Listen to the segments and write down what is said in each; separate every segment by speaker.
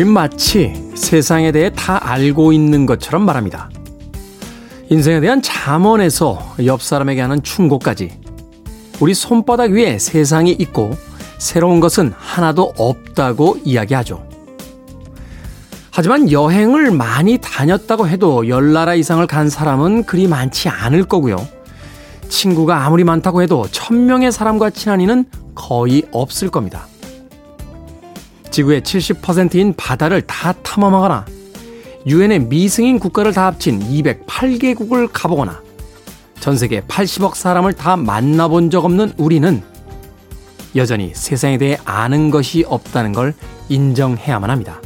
Speaker 1: 우린 마치 세상에 대해 다 알고 있는 것처럼 말합니다. 인생에 대한 잠언에서 옆 사람에게 하는 충고까지 우리 손바닥 위에 세상이 있고 새로운 것은 하나도 없다고 이야기하죠. 하지만 여행을 많이 다녔다고 해도 열 나라 이상을 간 사람은 그리 많지 않을 거고요. 친구가 아무리 많다고 해도 천명의 사람과 친한 이는 거의 없을 겁니다. 지구의 70%인 바다를 다 탐험하거나 유엔의 미승인 국가를 다 합친 208개국을 가보거나 전 세계 80억 사람을 다 만나본 적 없는 우리는 여전히 세상에 대해 아는 것이 없다는 걸 인정해야만 합니다.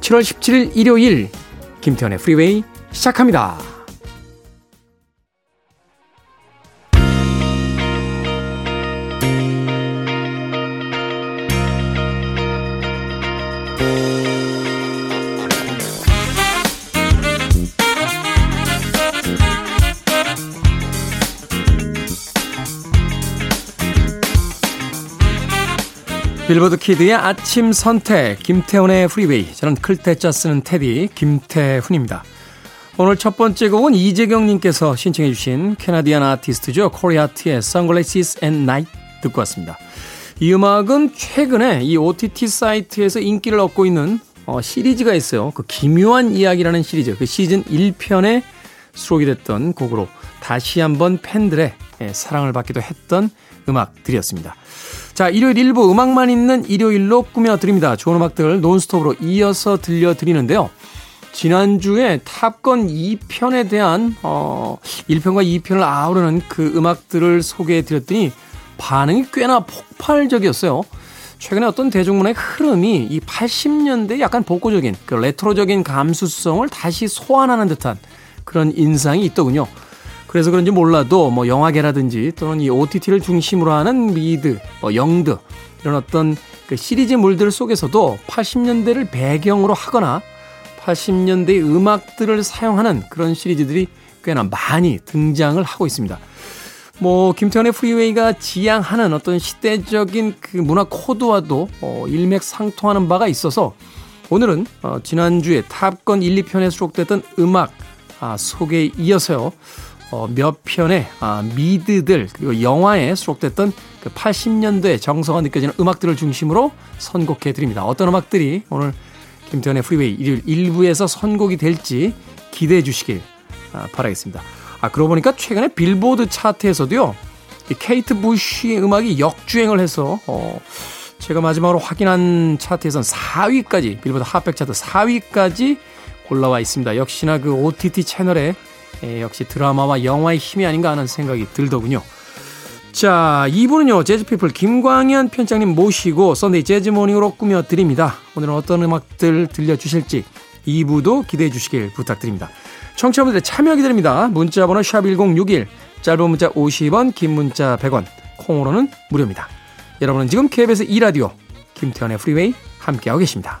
Speaker 1: 7월 17일 일요일 김태훈의 프리웨이 시작합니다. 빌보드 kid의 아침 선택 김태훈의 프리웨이 저는 클 태 자 쓰는 태디 김태훈입니다. 오늘 첫 번째 곡은 이재경님께서 신청해 주신 Canadian 아티스트죠. Corey Hart의 Sunglasses at Night 듣고 왔습니다. 이 음악은 최근에 이 OTT 사이트에서 인기를 얻고 있는 어, 시리즈가 있어요. 그 기묘한 이야기라는 시리즈 그 시즌 1편에 수록이 됐던 곡으로 다시 한번 팬들의 예, 사랑을 받기도 했던 음악들이었습니다. 자, 일요일 일부 음악만 있는 일요일로 꾸며드립니다. 좋은 음악들 논스톱으로 이어서 들려드리는데요. 지난주에 탑건 2편에 대한, 어, 1편과 2편을 아우르는 그 음악들을 소개해드렸더니 반응이 꽤나 폭발적이었어요. 최근에 어떤 대중문화의 흐름이 이 80년대 약간 복고적인, 그 레트로적인 감수성을 다시 소환하는 듯한 그런 인상이 있더군요. 그래서 그런지 몰라도 뭐 영화계라든지 또는 이 OTT를 중심으로 하는 미드, 뭐 영드 이런 어떤 그 시리즈물들 속에서도 80년대를 배경으로 하거나 80년대의 음악들을 사용하는 그런 시리즈들이 꽤나 많이 등장을 하고 있습니다. 뭐 김태훈의 프리웨이가 지향하는 어떤 시대적인 그 문화 코드와도 어, 일맥상통하는 바가 있어서 오늘은 어, 지난주에 탑건 1, 2편에 수록됐던 음악 아, 소개에 이어서요. 어, 몇 편의 아, 미드들 그리고 영화에 수록됐던 그 80년대 정서가 느껴지는 음악들을 중심으로 선곡해 드립니다. 어떤 음악들이 오늘 김태훈의 프리웨이 일요일 1부에서 선곡이 될지 기대해 주시길 아, 바라겠습니다. 아 그러고 보니까 최근에 빌보드 차트에서도요. 이 케이트 부쉬의 음악이 역주행을 해서 어, 제가 마지막으로 확인한 차트에선 4위까지 빌보드 핫백 차트 4위까지 올라와 있습니다. 역시나 그 OTT 채널에 예, 역시 드라마와 영화의 힘이 아닌가 하는 생각이 들더군요. 자, 2부는요, 재즈피플 김광현 편집장님 모시고 Sunday Jazz Morning으로 꾸며드립니다. 오늘은 어떤 음악들 들려주실지 2부도 기대해 주시길 부탁드립니다. 청취자분들의 참여 기다립니다. 문자번호 샵1061, 짧은 문자 50원, 긴 문자 100원, 콩으로는 무료입니다. 여러분은 지금 KBS 2라디오 김태훈의 프리웨이 함께하고 계십니다.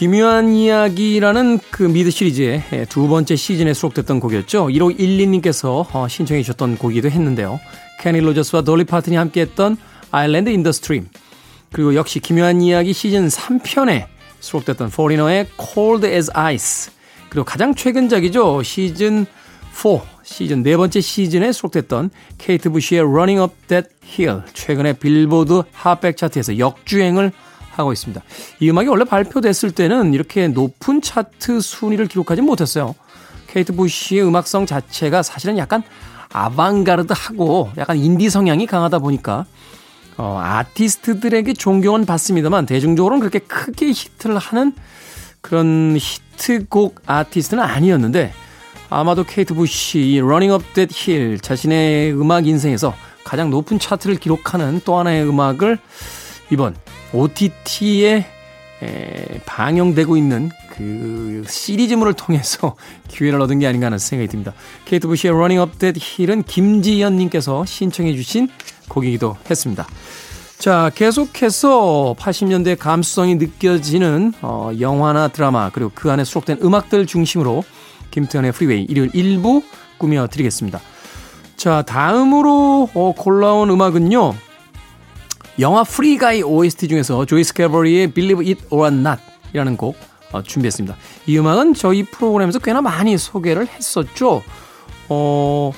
Speaker 1: 기묘한 이야기라는 그 미드 시리즈의 두 번째 시즌에 수록됐던 곡이었죠. 1512님께서 어, 신청해 주셨던 곡이기도 했는데요. 케니 로저스와 돌리 파튼이 함께했던 Islands in the Stream 그리고 역시 기묘한 이야기 시즌 3편에 수록됐던 포리너의 Cold as Ice 그리고 가장 최근작이죠. 시즌 4 시즌 네 번째 시즌에 수록됐던 케이트 부시의 Running Up That Hill 최근에 빌보드 핫백 차트에서 역주행을 하고 있습니다. 이 음악이 원래 발표됐을 때는 이렇게 높은 차트 순위를 기록하지 못했어요. 케이트 부시의 음악성 자체가 사실은 약간 아방가르드하고 약간 인디 성향이 강하다 보니까 어, 아티스트들에게 존경은 받습니다만 대중적으로는 그렇게 크게 히트를 하는 그런 히트곡 아티스트는 아니었는데 아마도 케이트 부시 이 Running Up That Hill 자신의 음악 인생에서 가장 높은 차트를 기록하는 또 하나의 음악을 이번 OTT에 에, 방영되고 있는 그 시리즈물을 통해서 기회를 얻은 게 아닌가 하는 생각이 듭니다. 케이트 부시의 Running Up That Hill은 김지연 님께서 신청해 주신 곡이기도 했습니다. 자, 계속해서 80년대 감수성이 느껴지는 어, 영화나 드라마 그리고 그 안에 수록된 음악들 중심으로 김태훈의 프리웨이 일요일 1부 꾸며드리겠습니다. 자, 다음으로 어, 골라온 음악은요. 영화 프리가이 OST 중에서 조이 스카버리의 Believe It or Not 이라는 곡 어, 준비했습니다. 이 음악은 저희 프로그램에서 꽤나 많이 소개를 했었죠. 어,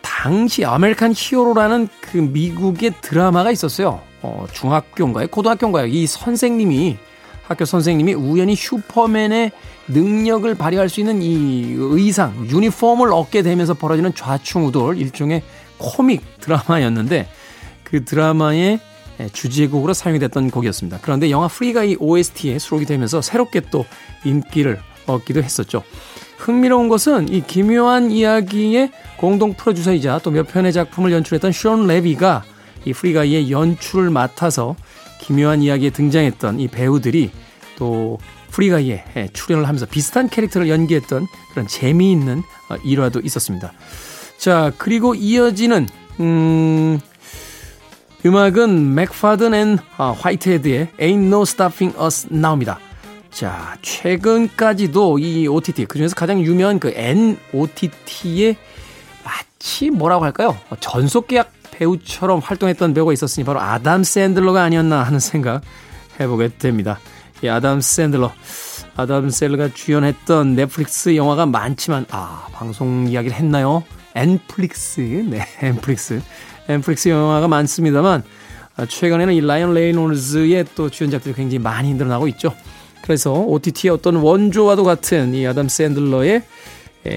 Speaker 1: 당시 아메리칸 히어로라는 그 미국의 드라마가 있었어요. 어, 중학교인가요? 고등학교인가요? 이 선생님이, 학교 선생님이 우연히 슈퍼맨의 능력을 발휘할 수 있는 이 의상, 유니폼을 얻게 되면서 벌어지는 좌충우돌 일종의 코믹 드라마였는데 그 드라마의 주제곡으로 사용이 됐던 곡이었습니다. 그런데 영화 프리가 이 OST에 수록이 되면서 새롭게 또 인기를 얻기도 했었죠. 흥미로운 것은 이 기묘한 이야기의 공동 프로듀서이자 또 몇 편의 작품을 연출했던 션 레비가 이 프리가이의 연출을 맡아서 기묘한 이야기에 등장했던 이 배우들이 또 프리가이에 출연을 하면서 비슷한 캐릭터를 연기했던 그런 재미있는 어, 일화도 있었습니다. 자, 그리고 이어지는 음 음악은 맥파든 앤 화이트헤드의 Ain't No Stopping Us Now입니다. 자, 최근까지도 이 OTT, 그 중에서 가장 유명한 그 N OTT의 마치 뭐라고 할까요? 전속 계약 배우처럼 활동했던 배우가 있었으니 바로 아담 샌들러가 아니었나 하는 생각 해보게 됩니다. 이 아담 샌들러. 아담 샌들러가 주연했던 넷플릭스 영화가 많지만, 아, 방송 이야기를 했나요? 엔플릭스. 네, 엔플릭스. 엔플릭스 영화가 많습니다만, 최근에는 이 라이언 레이놀즈의 또 주연작들이 굉장히 많이 늘어나고 있죠. 그래서 OTT의 어떤 원조와도 같은 이 아담 샌들러의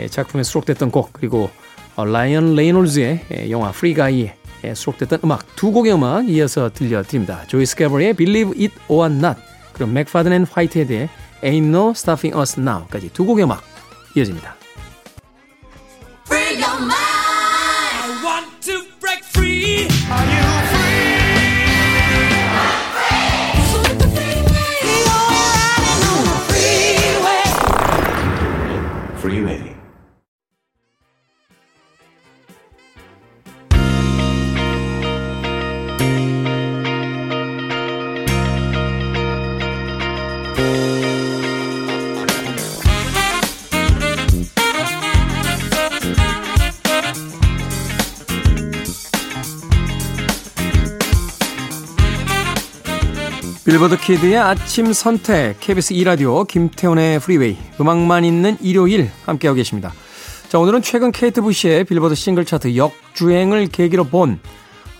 Speaker 1: 작품에 수록됐던 곡 그리고 어, 라이언 레이놀즈의 영화 프리가이에 수록됐던 음악 두 곡의 음악 이어서 들려드립니다. 조이 스카버리의 Believe It or Not 그리고 맥파든 앤 화이트헤드의 Ain't No Stopping Us Now까지 두 곡의 음악 이어집니다. Freeway. 빌보드 키드의 아침 선택 KBS 2라디오 김태훈의 프리웨이 음악만 있는 일요일 함께하고 계십니다. 자 오늘은 최근 케이트 부시의 빌보드 싱글 차트 역주행을 계기로 본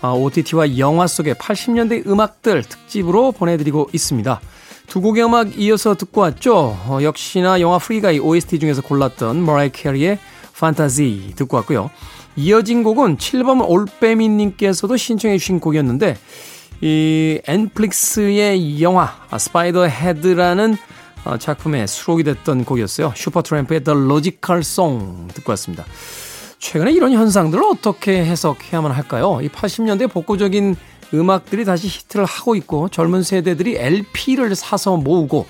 Speaker 1: OTT와 아, 영화 속의 80년대 음악들 특집으로 보내드리고 있습니다. 두 곡의 음악 이어서 듣고 왔죠. 어, 역시나 영화 프리가이 OST 중에서 골랐던 머라이 캐리의 판타지 듣고 왔고요. 이어진 곡은 7번 올빼미님께서도 신청해 주신 곡이었는데 이 엔플릭스의 영화 스파이더 헤드라는 어, 작품에 수록이 됐던 곡이었어요. 슈퍼트램프의 The Logical Song 듣고 왔습니다. 최근에 이런 현상들을 어떻게 해석해야만 할까요? 이 80년대 복고적인 음악들이 다시 히트를 하고 있고 젊은 세대들이 LP를 사서 모으고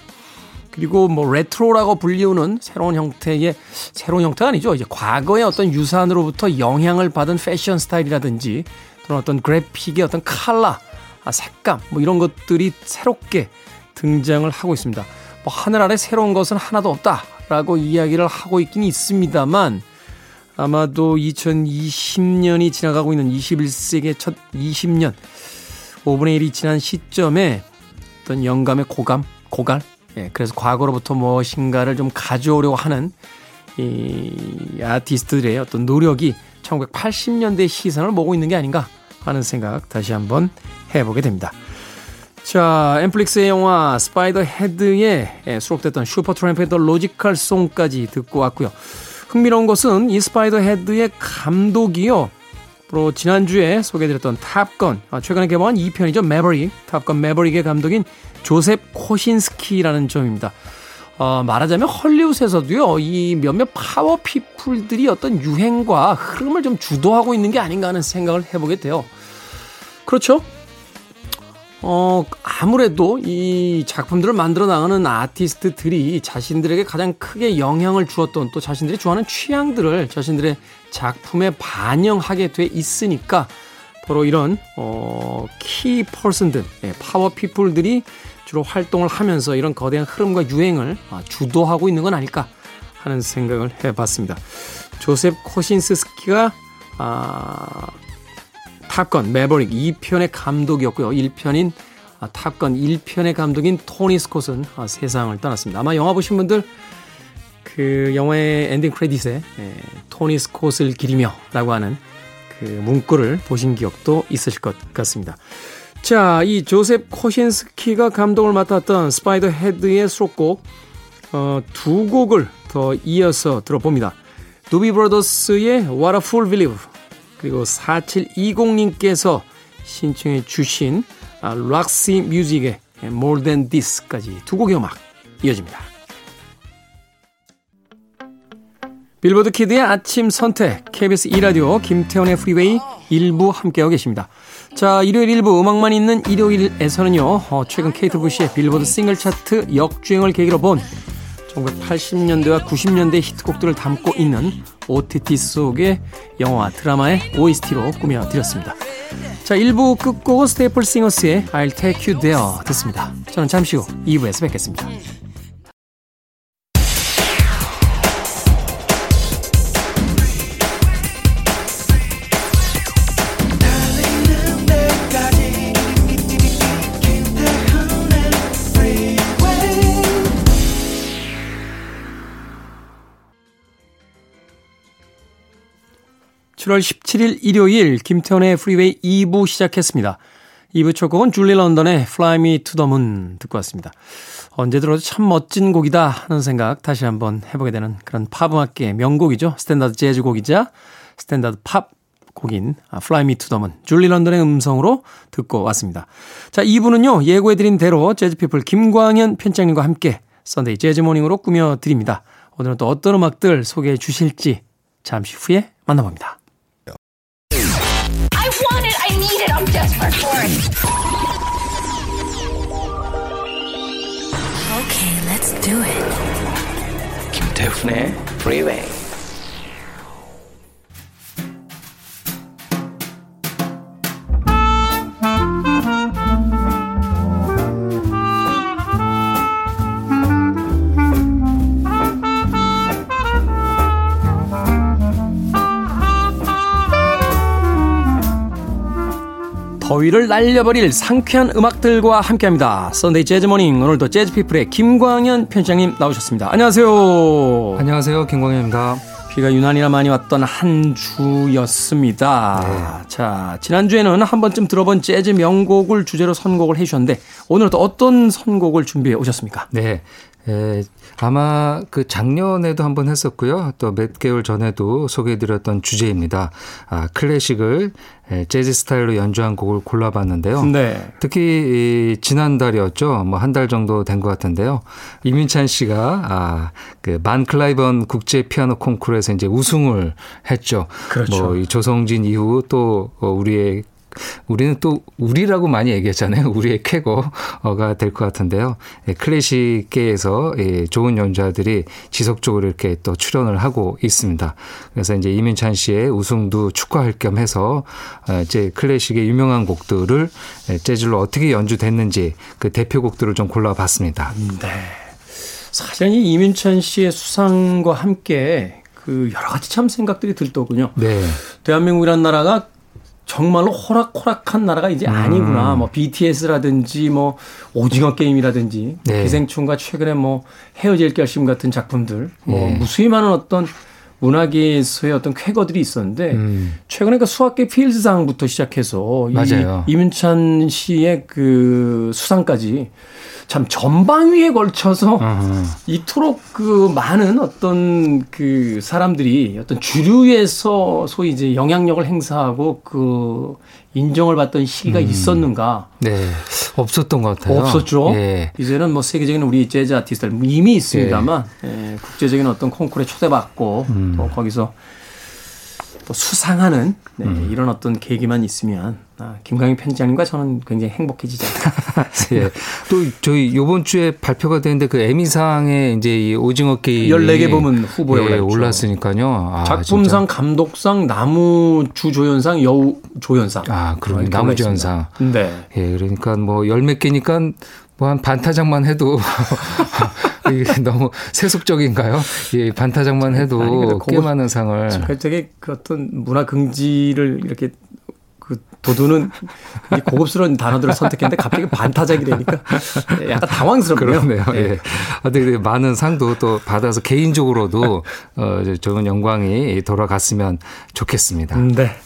Speaker 1: 그리고 뭐 레트로라고 불리우는 새로운 형태의 새로운 형태가 아니죠. 이제 과거의 어떤 유산으로부터 영향을 받은 패션 스타일이라든지 또는 어떤 그래픽의 어떤 칼라 아, 색감 뭐 이런 것들이 새롭게 등장을 하고 있습니다. 뭐 하늘 아래 새로운 것은 하나도 없다라고 이야기를 하고 있긴 있습니다만 아마도 2020년이 지나가고 있는 21세기의 첫 20년 5분의 1이 지난 시점에 어떤 영감의 고감, 고갈 예, 그래서 과거로부터 무엇인가를 좀 가져오려고 하는 이 아티스트들의 어떤 노력이 1980년대 시선을 모으고 있는 게 아닌가 하는 생각 다시 한번 해보게 됩니다. 자, 엔플릭스의 영화 스파이더 헤드에 수록됐던 슈퍼 트램프의 The Logical Song까지 듣고 왔고요. 흥미로운 것은 이 스파이더 헤드의 감독이요. 바로 지난주에 소개해드렸던 탑건, 아, 최근에 개봉한 2편이죠. 매버릭, 탑건 매버릭의 감독인 조셉 코신스키라는 점입니다. 어, 말하자면 헐리우드에서도요, 이 몇몇 power people들이 어떤 유행과 흐름을 좀 주도하고 있는 게 아닌가 하는 생각을 해보게 돼요. 그렇죠? 어, 아무래도 이 작품들을 만들어 나가는 아티스트들이 자신들에게 가장 크게 영향을 주었던 또 자신들이 좋아하는 취향들을 자신들의 작품에 반영하게 돼 있으니까 바로 이런, 어, key person들, 예, power people들이 주로 활동을 하면서 이런 거대한 흐름과 유행을 아, 주도하고 있는 건 아닐까 하는 생각을 해 봤습니다. 조셉 코신스키가, 아, Top Gun Maverick 2편의 감독이었고요. 1편인 아, Top Gun 1편의 감독인 토니 스콧은 아, 세상을 떠났습니다. 아마 영화 보신 분들 그 영화의 엔딩 크레딧에 예, 토니 스콧을 기리며 라고 하는 그 문구를 보신 기억도 있으실 것 같습니다. 자, 이 조셉 코신스키가 감독을 맡았던 Spiderhead의 수록곡 어, 두 곡을 더 이어서 들어봅니다. 두비 브로더스의 What a Fool Believes 그리고 4720님께서 신청해 주신 아, 록시 뮤직의 More Than This까지 두 곡의 음악 이어집니다. 빌보드 키드의 아침 선택 KBS 2라디오 김태훈의 Freeway 일부 함께하고 계십니다. 자, 일요일 일부 음악만 있는 일요일에서는요. 어, 최근 케이트 부시의 빌보드 싱글 차트 역주행을 계기로 본 1980년대와 90년대 히트곡들을 담고 있는 OTT 속의 영화 드라마의 OST로 꾸며드렸습니다. 자, 1부 끝곡은 스테이플 싱어스의 I'll Take You There 듣습니다. 저는 잠시 후 2부에서 뵙겠습니다. 7월 17일 일요일 김태훈의 Freeway 2부 시작했습니다. 2부 첫 곡은 줄리 런던의 Fly Me to the Moon 듣고 왔습니다. 언제 들어도 참 멋진 곡이다 하는 생각 다시 한번 해보게 되는 그런 팝 음악계의 명곡이죠. 스탠다드 재즈 곡이자 스탠다드 팝 곡인 Fly Me to the Moon 줄리 런던의 음성으로 듣고 왔습니다. 자 2부는요 예고해드린 대로 재즈피플 김광현 편집장님과 함께 Sunday Jazz Morning으로 꾸며드립니다. 오늘은 또 어떤 음악들 소개해 주실지 잠시 후에 만나봅니다. Okay, let's do it. 김태훈의 Freeway. 더위를 날려버릴 상쾌한 음악들과 함께합니다. Sunday Jazz Morning 오늘도 재즈피플의 김광현 편집장님 나오셨습니다. 안녕하세요.
Speaker 2: 안녕하세요. 김광현입니다.
Speaker 1: 비가 유난히나 많이 왔던 한 주였습니다. 네. 자, 지난주에는 한 번쯤 들어본 재즈 명곡을 주제로 선곡을 해주셨는데 오늘 또 어떤 선곡을 준비해 오셨습니까?
Speaker 2: 네. 에, 아마 그 작년에도 한번 했었고요. 또 몇 개월 전에도 소개해드렸던 주제입니다. 아, 클래식을 재즈 스타일로 연주한 곡을 골라봤는데요. 네. 특히 이 지난달이었죠. 뭐 한 달 정도 된 것 같은데요. 이민찬 씨가 아, 그 만 클라이번 국제 피아노 콩쿠르에서 이제 우승을 했죠. 그렇죠. 뭐 이 조성진 이후 또 어, 우리의 우리는 또 우리라고 많이 얘기했잖아요. 우리의 쾌거가 될 것 같은데요. 예, 클래식계에서 예, 좋은 연주자들이 지속적으로 이렇게 또 출연을 하고 있습니다. 그래서 이제 이민찬 씨의 우승도 축하할 겸 해서 어, 이제 클래식의 유명한 곡들을 예, 재즈로 어떻게 연주됐는지 그 대표곡들을 좀 골라봤습니다.
Speaker 1: 네. 사실 이 이민찬 씨의 수상과 함께 그 여러 가지 참 생각들이 들더군요. 네. 대한민국이란 나라가 정말로 호락호락한 나라가 이제 아니구나. 음. 뭐 BTS라든지 뭐 오징어 게임이라든지 네. 기생충과 최근에 뭐 헤어질 결심 같은 작품들 뭐 네. 무수히 많은 어떤 문화계에서의 어떤 쾌거들이 있었는데 음. 최근에 그 수학계 필즈상부터 시작해서 맞아요. 이 이문찬 씨의 그 수상까지 참 전방위에 걸쳐서 uh-huh. 이토록 그 많은 어떤 그 사람들이 어떤 주류에서 소위 이제 영향력을 행사하고 그 인정을 받던 시기가 음. 있었는가?
Speaker 2: 네. 없었던 것 같아요.
Speaker 1: 없었죠. 예. 이제는 뭐 세계적인 우리 재즈 아티스트들 이미 있습니다만 예. 예, 국제적인 어떤 콩쿠르에 초대받고 음. 또 거기서 또 수상하는 네, 음. 이런 어떤 계기만 있으면 아, 김광희 편집장님과 저는 굉장히 행복해지지 않을까. 예.
Speaker 2: 또 저희 요번 주에 발표가 되는데 그 에미상에 이제 이 오징어 게임
Speaker 1: 14개 부문 후보에 예,
Speaker 2: 올랐으니까요.
Speaker 1: 아, 작품상, 진짜. 감독상, 나무 주조연상, 여우 조연상.
Speaker 2: 아, 그럼 나무 조연상. 네. 예, 그러니까 뭐 열 몇 개니까 뭐 한 반타작만 해도 이게 너무 세속적인가요? 예, 반타작만 해도 꽤 많은 상을.
Speaker 1: 되게 그 어떤 문화 긍지를 이렇게 그 도두는 고급스러운 단어들을 선택했는데 갑자기 반타작이라니까 약간 당황스럽네요.
Speaker 2: 그러네요. 예. 예. 어떻게 많은 상도 또 받아서 개인적으로도 어, 좋은 영광이 돌아갔으면 좋겠습니다.
Speaker 1: 네.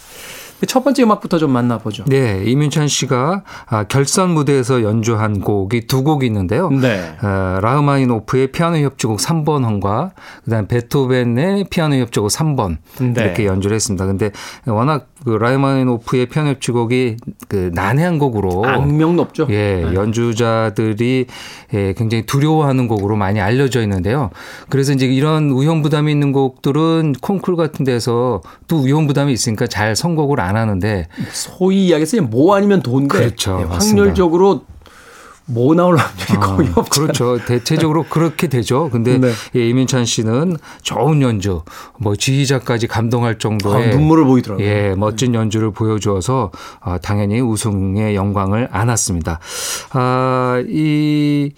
Speaker 1: 첫 번째 음악부터 좀 만나보죠.
Speaker 2: 네, 이민찬 씨가 아, 결선 무대에서 연주한 곡이 두 곡이 있는데요. 네. 아, 라흐마니노프의 피아노 협주곡 3번 헌과 그다음 베토벤의 피아노 협주곡 3번 네. 이렇게 연주를 했습니다. 근데 워낙 그 라흐마니노프의 피아노 협주곡이 그 난해한 곡으로
Speaker 1: 악명 높죠.
Speaker 2: 예, 네. 연주자들이 예, 굉장히 두려워하는 곡으로 많이 알려져 있는데요. 그래서 이제 이런 우형 부담이 있는 곡들은 콩쿨 같은 데서 또 우형 부담이 있으니까 잘 선곡을 안 하는데
Speaker 1: 소위 이야기해서 뭐 아니면 돈데
Speaker 2: 그렇죠. 네,
Speaker 1: 확률적으로 뭐 나올 확률이 아, 거의 없죠.
Speaker 2: 그렇죠. 대체적으로 그렇게 되죠. 근데 네. 예, 이민찬 씨는 좋은 연주, 뭐 지휘자까지 감동할 정도의
Speaker 1: 아, 눈물을 보이더라고요.
Speaker 2: 예, 멋진 연주를 보여주어서 아, 당연히 우승의 영광을 안았습니다. 아, 이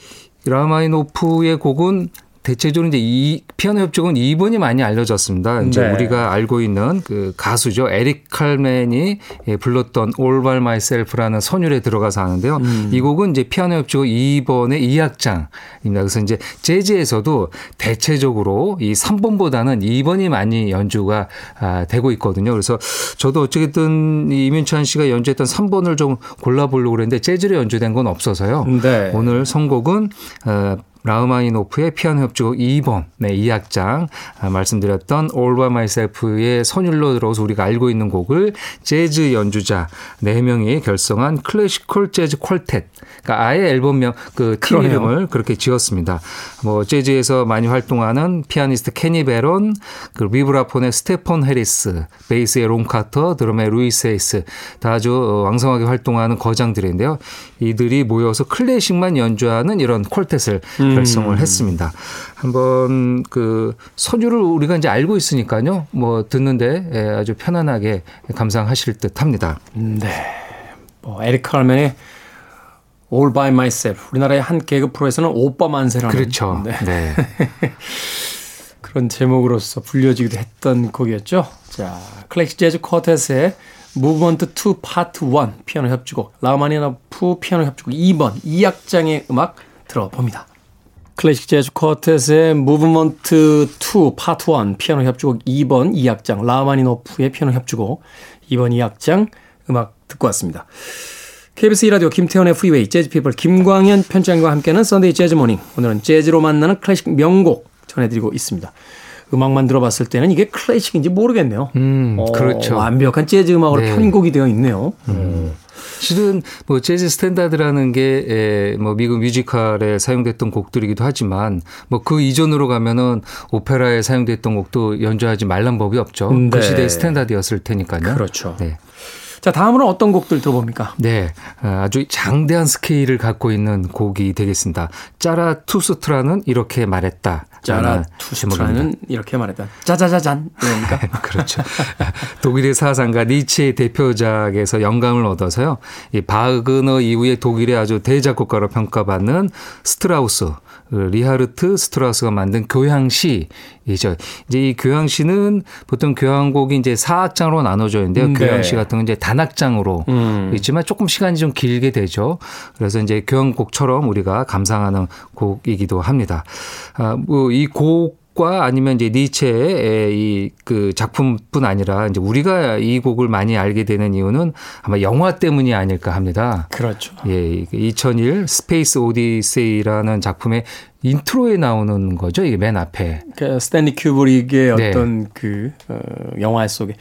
Speaker 2: 라마이노프의 곡은 대체적으로 이제 이 피아노 협주곡은 2번이 많이 알려졌습니다. 이제 네. 우리가 알고 있는 그 가수죠. 에릭 칼맨이 예, 불렀던 All by Myself라는 선율에 들어가서 하는데요. 음. 이 곡은 이제 피아노 협주곡 2번의 2악장입니다. 그래서 이제 재즈에서도 대체적으로 이 3번보다는 2번이 많이 연주가 아, 되고 있거든요. 그래서 저도 어쨌든 이민찬 씨가 연주했던 3번을 좀 골라보려고 그랬는데 재즈로 연주된 건 없어서요. 네. 오늘 선곡은 어, 라흐마니노프의 피아노 협주곡 2번, 네, 2악장 아, 말씀드렸던 All by Myself의 선율로 들어서 우리가 알고 있는 곡을 재즈 연주자 4명이 결성한 클래시컬 재즈 퀄텟. 그러니까 아예 앨범명 그 팀 이름을 그렇게 지었습니다. 뭐 재즈에서 많이 활동하는 피아니스트 케니 배런, 그 비브라폰의 스테폰 해리스, 베이스의 론 카터, 드럼의 루이스 내쉬 다 아주 왕성하게 활동하는 거장들인데요. 이들이 모여서 클래식만 연주하는 이런 quartet을 음. 결성을 음. 했습니다. 한번 그 선율을 우리가 이제 알고 있으니까요. 뭐 듣는데 예, 아주 편안하게 감상하실 듯 합니다.
Speaker 1: 네. 뭐 에릭 칼맨의 All by myself. 우리나라의 한 개그 프로에서는 오빠 만세라는
Speaker 2: 그렇죠. 네. 네.
Speaker 1: 그런 제목으로서 불려지기도 했던 곡이었죠. 자, 클래식 재즈 쿼텟의 Movement 2 파트 1 피아노 협주곡 라흐마니노프 피아노 협주곡 2번 2악장의 음악 들어봅니다. 클래식 재즈 쿼텟의 Movement 2 파트 1 피아노 협주곡 2번 2악장 라흐마니노프의 피아노 협주곡 2번 2악장 음악 듣고 왔습니다. KBS 2라디오 김태훈의 Freeway 재즈피플 김광현 편집장과 함께하는 Sunday Jazz Morning 오늘은 재즈로 만나는 클래식 명곡 전해드리고 있습니다. 음악만 들어봤을 때는 이게 클래식인지 모르겠네요.
Speaker 2: 음, 어, 그렇죠.
Speaker 1: 완벽한 재즈 음악으로 네. 편곡이 되어 있네요. 음.
Speaker 2: 실은 뭐 재즈 스탠다드라는 게 뭐 미국 뮤지컬에 사용됐던 곡들이기도 하지만 뭐 그 이전으로 가면은 오페라에 사용됐던 곡도 연주하지 말란 법이 없죠. 그 네. 그 시대의 스탠다드였을 테니까요.
Speaker 1: 그렇죠. 네. 자, 다음으로 어떤 곡들 들어봅니까?
Speaker 2: 네. 아주 장대한 스케일을 갖고 있는 곡이 되겠습니다. 짜라투스트라는 이렇게 말했다.
Speaker 1: 짜라투스트라는 이렇게 말했다. 짜자자잔. 이겁니까?
Speaker 2: 그렇죠. 독일의 사상가 니체의 대표작에서 영감을 얻어서요. 이 바그너 이후에 독일의 아주 대작곡가로 평가받는 스트라우스 그 리하르트 스트라우스가 만든 교향시이죠. 이제 이 교향시는 보통 교향곡이 이제 사악장으로 나눠져 있는데요. 네. 교향시 같은 건 이제 단 악장으로 음. 있지만 조금 시간이 좀 길게 되죠. 그래서 이제 교향곡처럼 우리가 감상하는 곡이기도 합니다. 아, 뭐 이 곡과 아니면 이제 니체의 이 그 작품뿐 아니라 이제 우리가 이 곡을 많이 알게 되는 이유는 아마 영화 때문이 아닐까 합니다.
Speaker 1: 그렇죠.
Speaker 2: 예, 2001 Space Odyssey라는 작품의 인트로에 나오는 거죠. 이게 맨 앞에.
Speaker 1: 그 스탠리 큐브릭의 네. 어떤 그 어, 영화 속에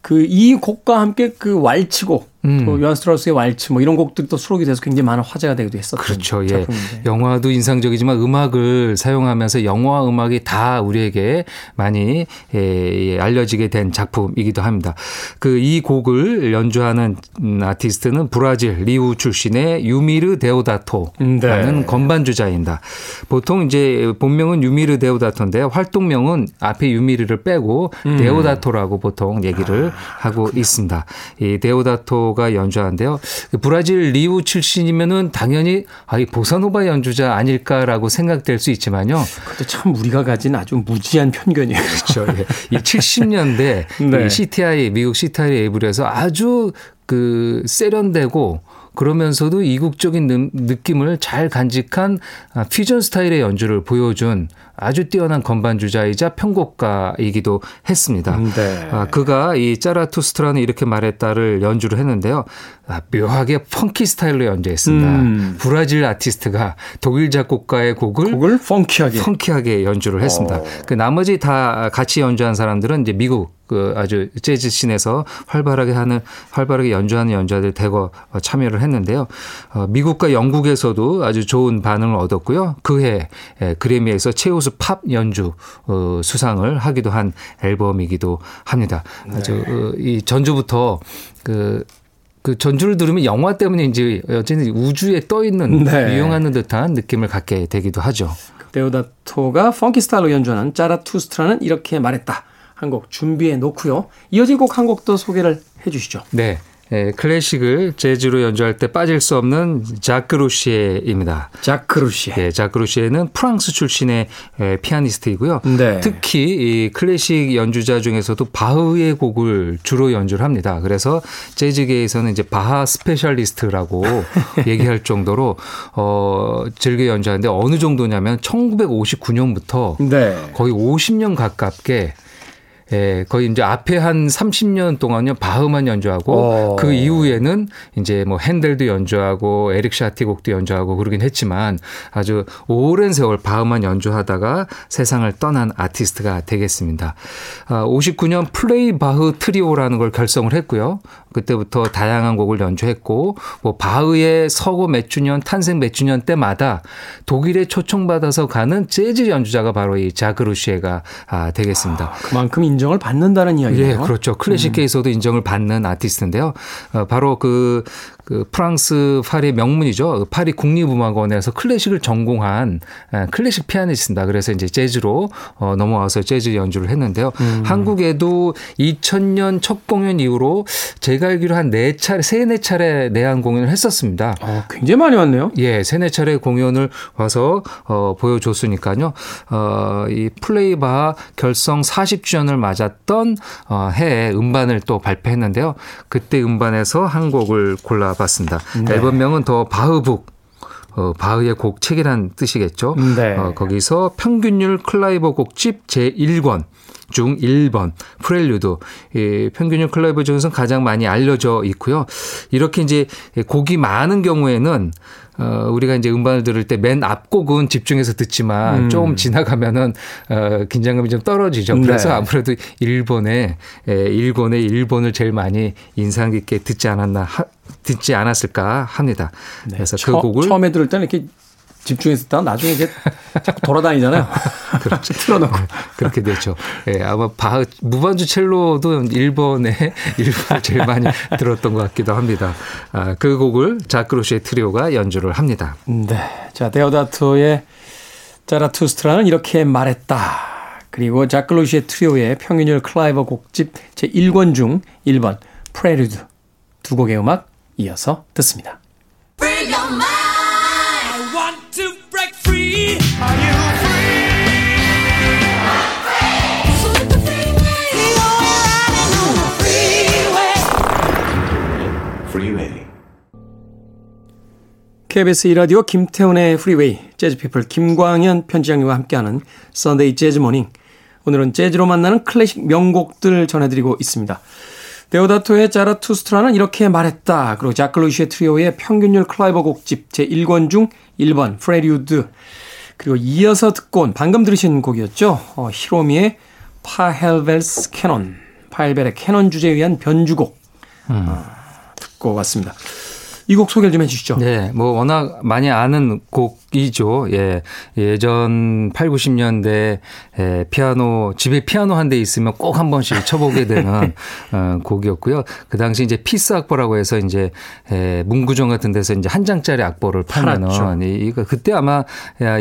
Speaker 1: 그 이 곡과 함께 그 왈츠곡 음. 또 요한 스트라우스의 왈츠 뭐 이런 곡들도 수록이 돼서 굉장히 많은 화제가 되기도 했었던
Speaker 2: 그렇죠. 예. 영화도 인상적이지만 음악을 사용하면서 영화 음악이 다 우리에게 많이 예, 예, 알려지게 된 작품이기도 합니다. 그 이 곡을 연주하는 아티스트는 브라질 리우 출신의 유미르 데오다토라는 네. 건반 주자입니다. 보통 이제 본명은 유미르 데오다토인데 활동명은 앞에 유미르를 빼고 음. 데오다토라고 보통 얘기를 아, 하고 있습니다. 이 데오다토 보사노바가 연주하는데요. 브라질 리우 출신이면은 당연히 아이 보사노바 연주자 아닐까라고 생각될 수 있지만요.
Speaker 1: 그것도 참 우리가 가진 아주 무지한 편견이에요.
Speaker 2: 그렇죠. 예. 이 70년대 네. 이 CTI 미국 CTI 에이블에서 아주 그 세련되고 그러면서도 이국적인 느낌을 잘 간직한 아, 퓨전 스타일의 연주를 보여준 아주 뛰어난 건반 주자이자 편곡가이기도 했습니다. 음, 네. 아, 그가 이 짜라투스트라는 이렇게 말했다를 연주를 했는데요. 아, 묘하게 funky 스타일로 연주했습니다. 음. 브라질 아티스트가 독일 작곡가의 곡을,
Speaker 1: 곡을 funky하게
Speaker 2: funky하게 연주를 했습니다. 어. 그 나머지 다 같이 연주한 사람들은 이제 미국 그 아주 재즈 scene에서 활발하게 하는 활발하게 연주하는 연주자들 대거 참여를 했는데요. 어, 미국과 영국에서도 아주 좋은 반응을 얻었고요. 그해 그래미에서 최우수 팝 연주 어, 수상을 하기도 한 앨범이기도 합니다. 아주 네. 어, 이 전주부터 그그 전주를 들으면 영화 때문인지 어쨌든 우주에 떠 있는 네. 유영하는 듯한 느낌을 갖게 되기도 하죠.
Speaker 1: 데오다토가 펑키 스타일로 연주하는 짜라투스트라는 이렇게 말했다. 한 곡 준비해 놓고요. 이어진 곡 한 곡도 소개를 해 주시죠.
Speaker 2: 네. 예, 클래식을 재즈로 연주할 때 빠질 수 없는 자크 루시에입니다.
Speaker 1: 자크 루시에.
Speaker 2: 예, 자크 루시에는 프랑스 출신의 예, 피아니스트이고요. 네. 특히 이 클래식 연주자 중에서도 바흐의 곡을 주로 연주를 합니다. 그래서 재즈계에서는 이제 바하 specialist라고 얘기할 정도로 어 즐겨 연주하는데 어느 정도냐면 1959년부터 네. 거의 50년 가깝게 예, 거의 이제 앞에 한 30년 동안요 바흐만 연주하고 어. 그 이후에는 이제 뭐 헨델도 연주하고 에릭 사티 곡도 연주하고 그러긴 했지만 아주 오랜 세월 바흐만 연주하다가 세상을 떠난 아티스트가 되겠습니다. 아, 59년 Play Bach 트리오라는 걸 결성을 했고요. 그때부터 다양한 곡을 연주했고 뭐 바흐의 서거 몇 주년 탄생 몇 주년 때마다 독일에 초청받아서 가는 재즈 연주자가 바로 이 자크 루시에가 아, 되겠습니다. 아,
Speaker 1: 그만큼 인 정을 받는다는 이야기예요.
Speaker 2: 예, 그렇죠. 클래식계에서도 음. 인정을 받는 아티스트인데요. 어, 바로 그 그 프랑스 파리 명문이죠. 파리 국립음악원에서 클래식을 전공한 클래식 피아니스트입니다. 그래서 이제 재즈로 어, 넘어와서 재즈 연주를 했는데요. 음. 한국에도 2000년 첫 공연 이후로 제가 알기로 한 네 차례, 세네 차례 내한 공연을 했었습니다.
Speaker 1: 어, 굉장히 많이 왔네요.
Speaker 2: 예, 세네 차례 공연을 와서 어, 보여줬으니까요. 어, 이 Play Bach 결성 40주년을 맞았던 어, 해에 음반을 또 발표했는데요. 그때 음반에서 한 곡을 골라 봤습니다. 네. 앨범명은 The Bach Book 어, 바흐의 곡 책이란 뜻이겠죠. 네. 어, 거기서 평균율 클라비어 곡집 제1권 중 1번 프렐류드 이 평균율 클라비어 중에서 가장 많이 알려져 있고요. 이렇게 이제 곡이 많은 경우에는 어, 우리가 이제 음반을 들을 때 맨 앞곡은 집중해서 듣지만 음. 조금 지나가면은 어, 긴장감이 좀 떨어지죠. 그래서 네. 아무래도 일본에 에, 일본의 일본을 제일 많이 인상 깊게 듣지 않았나 하, 듣지 않았을까 합니다. 네. 그래서 그 처, 곡을
Speaker 1: 처음에 들을 때는 이렇게 집중해서 듣다가 나중에 이제 자꾸 돌아다니잖아요. 그렇죠. 틀어놓고.
Speaker 2: 그렇게 되죠. 예, 아마 바, 무반주 첼로도 일본의 일본을 제일 많이 들었던 것 같기도 합니다. 아, 그 곡을 자크 루시에 트리오가 연주를 합니다.
Speaker 1: 네. 자, 데오다토의 자라투스트라는 이렇게 말했다. 그리고 자크 루시에 트리오의 평균율 클라비어 곡집 제1권 중 1번 프렐류드 두 곡의 음악 이어서 듣습니다. KBS 2라디오 김태훈의 프리웨이 재즈피플 김광현 편집장님과 함께하는 Sunday 재즈 Morning 오늘은 재즈로 만나는 클래식 명곡들 전해드리고 있습니다. 데오다토의 자라투스트라는 이렇게 말했다. 그리고 자크 루시에 트리오의 평균율 클라비어 곡집 제1권 중 1번 프렐류드 그리고 이어서 듣고 온 방금 들으신 곡이었죠. 어, 히로미의 Pachelbel's Canon 파헬벨의 캐논 주제에 의한 변주곡 음. 어, 듣고 왔습니다. 이 곡 소개를 좀 해주시죠.
Speaker 2: 네, 뭐 워낙 많이 아는 곡이죠. 예, 예전 8, 90년대 에, 피아노 집에 피아노 한 대 있으면 꼭 한 번씩 쳐보게 되는 어, 곡이었고요. 그 당시 이제 piece 악보라고 해서 이제 에, 문구점 같은 데서 이제 한 장짜리 악보를 팔면은 이, 그때 아마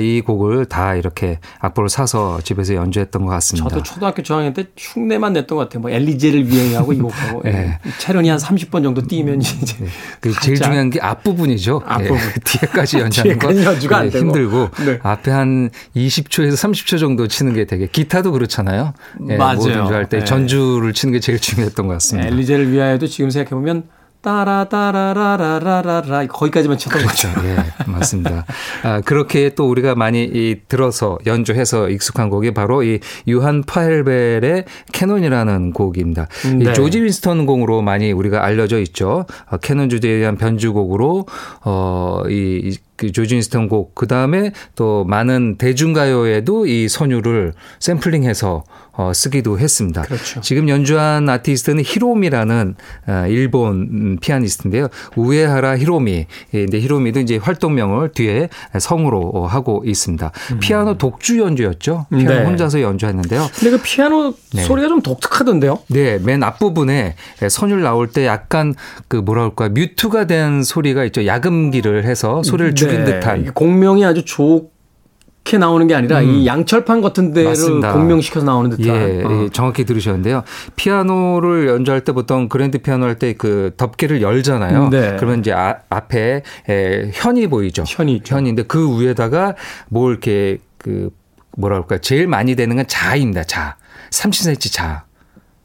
Speaker 2: 이 곡을 다 이렇게 악보를 사서 집에서 연주했던 것 같습니다.
Speaker 1: 저도 초등학교 저학년 때 흉내만 냈던 것 같아요. 뭐 엘리제를 위하고 이 곡하고 네. 체론이 한 30번 정도 뛰면 이제 네.
Speaker 2: 그 제일 중요한 중요한 게 앞부분이죠.
Speaker 1: 앞부분. 예,
Speaker 2: 뒤에까지 연주하는 거
Speaker 1: 연주가 네,
Speaker 2: 힘들고 네. 앞에 한 20초에서 30초 정도 치는 게 되게 기타도 그렇잖아요.
Speaker 1: 예, 맞아요. 모든
Speaker 2: 연주할 때 네. 전주를 치는 게 제일 중요했던 것 같습니다.
Speaker 1: 엘리제를 위하여도 지금 생각해 보면 따라따라라라라라 거기까지만 쳤던
Speaker 2: 그렇죠. 거죠. 예, 맞습니다. 아, 그렇게 또 우리가 많이 이 들어서 연주해서 익숙한 곡이 바로 이 유명한 파헬벨의 캐논이라는 곡입니다. 네. 이 조지 윈스턴 곡으로 많이 우리가 알려져 있죠. 어, 캐논 주제에 대한 변주곡으로 어 이 그 조지 윈스턴 곡, 그 다음에 또 많은 대중가요에도 이 선율을 샘플링해서 어, 쓰기도 했습니다.
Speaker 1: 그렇죠.
Speaker 2: 지금 연주한 아티스트는 히로미라는 어, 일본 피아니스트인데요. 우에하라 히로미. 근데 히로미도 이제 활동명을 뒤에 성으로 하고 있습니다. 음. 피아노 독주 연주였죠. 피아노 네. 혼자서 연주했는데요.
Speaker 1: 근데 그 피아노 네. 소리가 좀 독특하던데요?
Speaker 2: 네, 맨 앞부분에 선율 나올 때 약간 그 뭐라 그럴까 뮤트가 된 소리가 있죠. 야금기를 해서 소리를 네. 죽인 듯한
Speaker 1: 공명이 아주 좋게 나오는 게 아니라 음. 이 양철판 같은 데를 맞습니다. 공명시켜서 나오는 듯한.
Speaker 2: 예, 어. 예, 정확히 들으셨는데요. 피아노를 연주할 때 보통 그랜드 피아노 할 때 그 덮개를 열잖아요. 네. 그러면 이제 아, 앞에 에, 현이 보이죠.
Speaker 1: 현이 있죠.
Speaker 2: 현인데 그 위에다가 뭘 이렇게 그 뭐라 그럴까 제일 많이 되는 건 자입니다. 자. 30cm 자.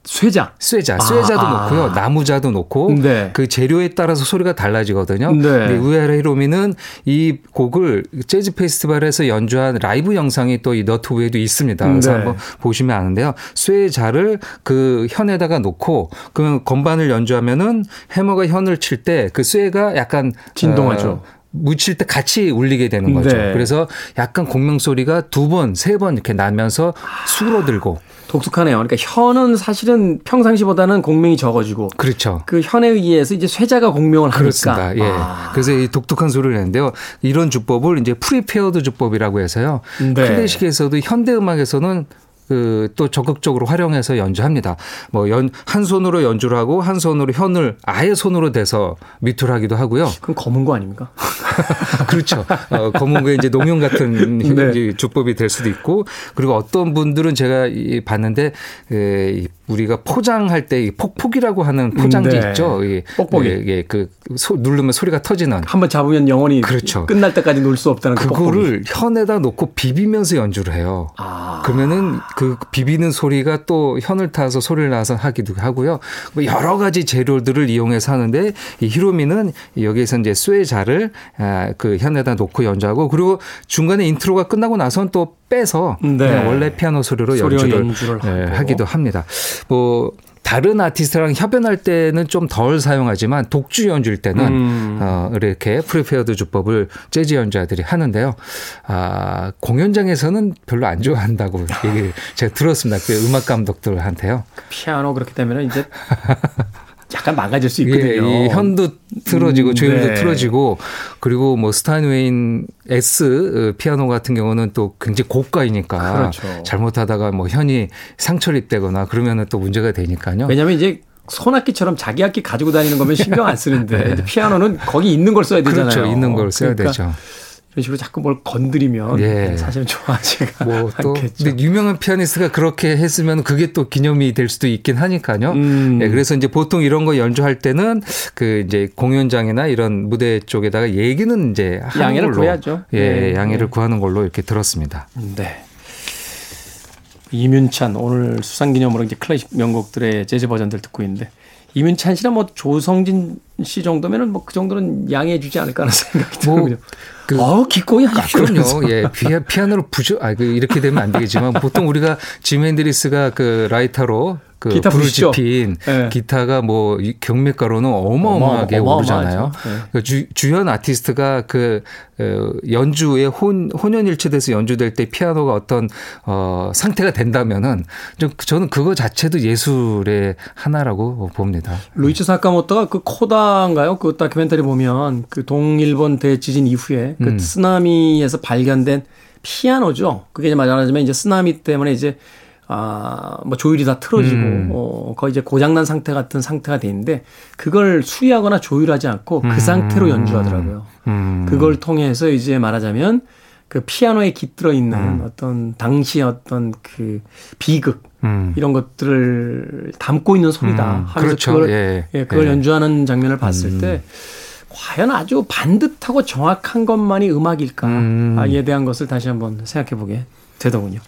Speaker 1: 쇠자.
Speaker 2: 쇠자. 쇠자도 아, 놓고요. 나무자도 놓고 네. 그 재료에 따라서 소리가 달라지거든요. 네. 근데 우에라 히로미는 이 곡을 재즈 페스티벌에서 연주한 라이브 영상이 또 이 너트 위에도 있습니다. 그래서 네. 한번 보시면 아는데요. 쇠자를 그 현에다가 놓고 그 건반을 연주하면은 해머가 현을 칠 때 그 쇠가 약간
Speaker 1: 진동하죠. 어,
Speaker 2: 묻힐 때 같이 울리게 되는 거죠. 네. 그래서 약간 공명 소리가 두 번, 세 번 이렇게 나면서 수그러들고
Speaker 1: 독특하네요. 그러니까 현은 사실은 평상시보다는 공명이 적어지고
Speaker 2: 그렇죠.
Speaker 1: 그 현에 의해서 이제 쇠자가 공명을 하니까
Speaker 2: 그렇습니다. 예. 아. 그래서 이 독특한 소리를 내는데요. 이런 주법을 이제 prepared 주법이라고 해서요. 네. 클래식에서도 현대 음악에서는 그 또 적극적으로 활용해서 연주합니다. 뭐 연 한 손으로 연주를 하고 한 손으로 현을 아예 손으로 대서 미투를 하기도 하고요.
Speaker 1: 그럼 검은 거 아닙니까?
Speaker 2: 그렇죠. 어, 검은 거에 이제 농용 같은 네. 주법이 될 수도 있고 그리고 어떤 분들은 제가 봤는데 에, 우리가 포장할 때 폭폭이라고 하는 포장지 네. 있죠.
Speaker 1: 뽁뽁이.
Speaker 2: 예, 예, 그 소, 누르면 소리가 터지는.
Speaker 1: 한번 잡으면 영원히 그렇죠. 끝날 때까지 놓을 수 없다는
Speaker 2: 그 그거를 뽁뽁이. 현에다 놓고 비비면서 연주를 해요. 아. 그러면은 그 비비는 소리가 또 현을 타서 소리를 나서 하기도 하고요. 뭐 여러 가지 재료들을 이용해서 하는데 이 히로미는 여기에서 이제 쇠자를 아, 그 현에다 놓고 연주하고 그리고 중간에 intro가 끝나고 나선 또 빼서 네. 원래 피아노 소리로 연주를, 연주를 네, 하기도 합니다. 뭐 다른 아티스트랑 협연할 때는 좀 덜 사용하지만 독주 연주일 때는 음. 어, 이렇게 prepared 주법을 재즈 연주자들이 하는데요. 아, 공연장에서는 별로 안 좋아한다고 얘기를 제가 들었습니다. 그 음악 감독들한테요.
Speaker 1: 그 피아노 그렇게 되면 이제 약간 망가질 수 있거든요.
Speaker 2: 예, 현도 틀어지고 음, 조율도 네. 틀어지고 그리고 뭐 스타인웨인 S 어, 피아노 같은 경우는 또 굉장히 고가이니까 그렇죠. 잘못하다가 뭐 현이 상처립되거나 그러면은 또 문제가 되니까요.
Speaker 1: 왜냐하면 이제 손악기처럼 자기 악기 가지고 다니는 거면 신경 안 쓰는데 네. 피아노는 거기 있는 걸 써야 되잖아요.
Speaker 2: 그렇죠. 있는 걸 써야 그러니까 되죠.
Speaker 1: 이런 식으로 자꾸 뭘 건드리면 예. 사실은 좋아하지가 뭐또
Speaker 2: 근데 유명한 피아니스트가 그렇게 했으면 그게 또 기념이 될 수도 있긴 하니까요. 음. 예, 그래서 이제 보통 이런 거 연주할 때는 그 이제 공연장이나 이런 무대 쪽에다가 얘기는 이제
Speaker 1: 양해를 걸로, 구해야죠.
Speaker 2: 예, 네. 양해를 네. 구하는 걸로 이렇게 들었습니다.
Speaker 1: 네. 이문찬 오늘 수상 기념으로 이제 클래식 명곡들의 재즈 버전들 듣고 있는데 이문찬 씨랑 뭐 조성진 씨 정도면은 뭐 그 정도는 양해해 주지 않을까 하는 생각이 들어요. 그, 어, 기꺼이.
Speaker 2: 아, 그럼요. 예, 피아, 피아노로 부죠. 아, 그 이렇게 되면 안 되겠지만 보통 우리가 짐 핸드리스가 그 라이터로 그 기타 불을 부시죠? 지핀 네. 기타가 뭐 경매가로는 어마어마하게 어마, 오르잖아요. 네. 그 주, 주연 아티스트가 그 어, 연주에 혼 혼연일체돼서 연주될 때 피아노가 어떤 어 상태가 된다면은 좀 저는 그거 자체도 예술의 하나라고 봅니다.
Speaker 1: 루이치 사카모토가 그 코다 인가요? 그 다큐멘터리 보면 그 동일본 대지진 이후에 그 음. 쓰나미에서 발견된 피아노죠. 그게 이제 말하자면 이제 쓰나미 때문에 이제 아, 뭐 조율이 다 틀어지고, 음. 어, 거의 이제 고장난 상태 같은 상태가 돼 있는데, 그걸 수리하거나 조율하지 않고 그 음. 상태로 연주하더라고요. 음. 그걸 통해서 이제 말하자면, 그 피아노에 깃들어 있는 음. 어떤 당시 어떤 그 비극, 음. 이런 것들을 담고 있는 소리다. 음. 하면서 그렇죠. 그걸, 예. 예 그걸 예. 연주하는 장면을 봤을 때, 과연 아주 반듯하고 정확한 것만이 음악일까에 대한 것을 다시 한번 생각해 보게 되더군요.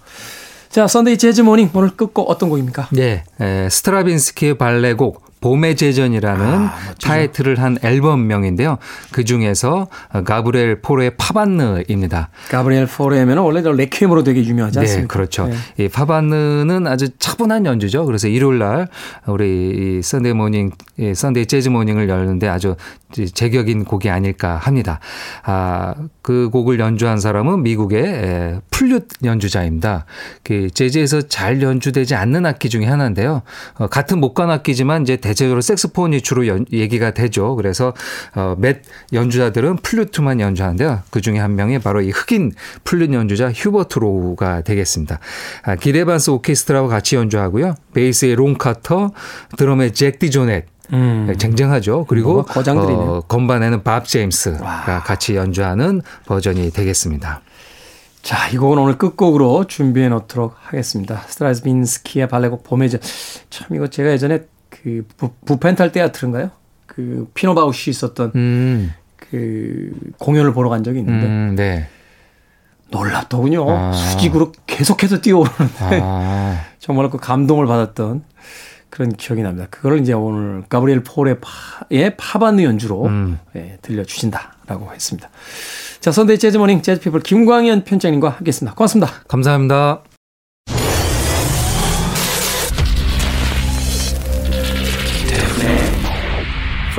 Speaker 1: 자, Sunday 재즈 Morning 오늘 끝곡 어떤 곡입니까?
Speaker 2: 네, 에, 스트라빈스키의 발레곡 봄의 제전이라는 아, 타이틀을 한 앨범명인데요. 그 중에서 가브리엘 포르의 파반느입니다.
Speaker 1: 가브리엘 포르면 원래 레퀴엠으로 되게 유명하지 네, 않습니까?
Speaker 2: 네, 그렇죠. 네. 이 파반느는 아주 차분한 연주죠. 그래서 일요일 날 우리 Sunday Morning, Sunday 재즈 Morning을 열는데 아주 제격인 곡이 아닐까 합니다. 아, 그 곡을 연주한 사람은 미국의 플룻 연주자입니다. 그 재즈에서 잘 연주되지 않는 악기 중에 하나인데요. 어, 같은 목관 악기지만 이제 대체적으로 색스폰이 주로 연, 얘기가 되죠. 그래서 어, 몇 연주자들은 플루트만 연주하는데요. 그 중에 한 명이 바로 이 흑인 플룻 연주자 휴버트 로스가 되겠습니다. 아, 길 에반스 오케스트라와 같이 연주하고요. 베이스의 론 카터, 드럼의 잭 디조넷, 음. 쟁쟁하죠. 그리고 어, 건반에는 밥 제임스가 와. 같이 연주하는 버전이 되겠습니다.
Speaker 1: 자, 이 곡은 오늘 끝곡으로 준비해 놓도록 하겠습니다. 스트라빈스키의 발레곡 봄의 제전. 참 이거 제가 예전에 그 부, 부퍼탈 테아터인가요? 그 피나 바우쉬 있었던 음. 그 공연을 보러 간 적이 있는데 음, 네. 놀랍더군요. 아. 수직으로 계속해서 뛰어오르는데 아. 정말 그 감동을 받았던 그런 기억이 납니다. 그거를 이제 오늘 가브리엘 포르의 파의 파반느 연주로 음. 예, 들려주신다라고 했습니다. 자, Sunday 재즈 Morning 재즈 피플 김광현 편집장님과 함께했습니다. 고맙습니다.
Speaker 2: 감사합니다.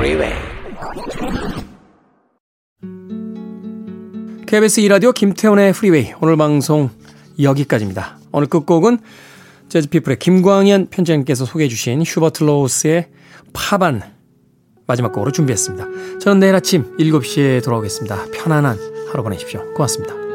Speaker 1: Freeway. KBS 2라디오 김태훈의 프리웨이 오늘 방송 여기까지입니다. 오늘 끝곡은 재즈피플의 김광현 편집장님께서 소개해 주신 휴버트 로우스의 파반 마지막 곡으로 준비했습니다. 저는 내일 아침 7시에 돌아오겠습니다. 편안한 하루 보내십시오. 고맙습니다.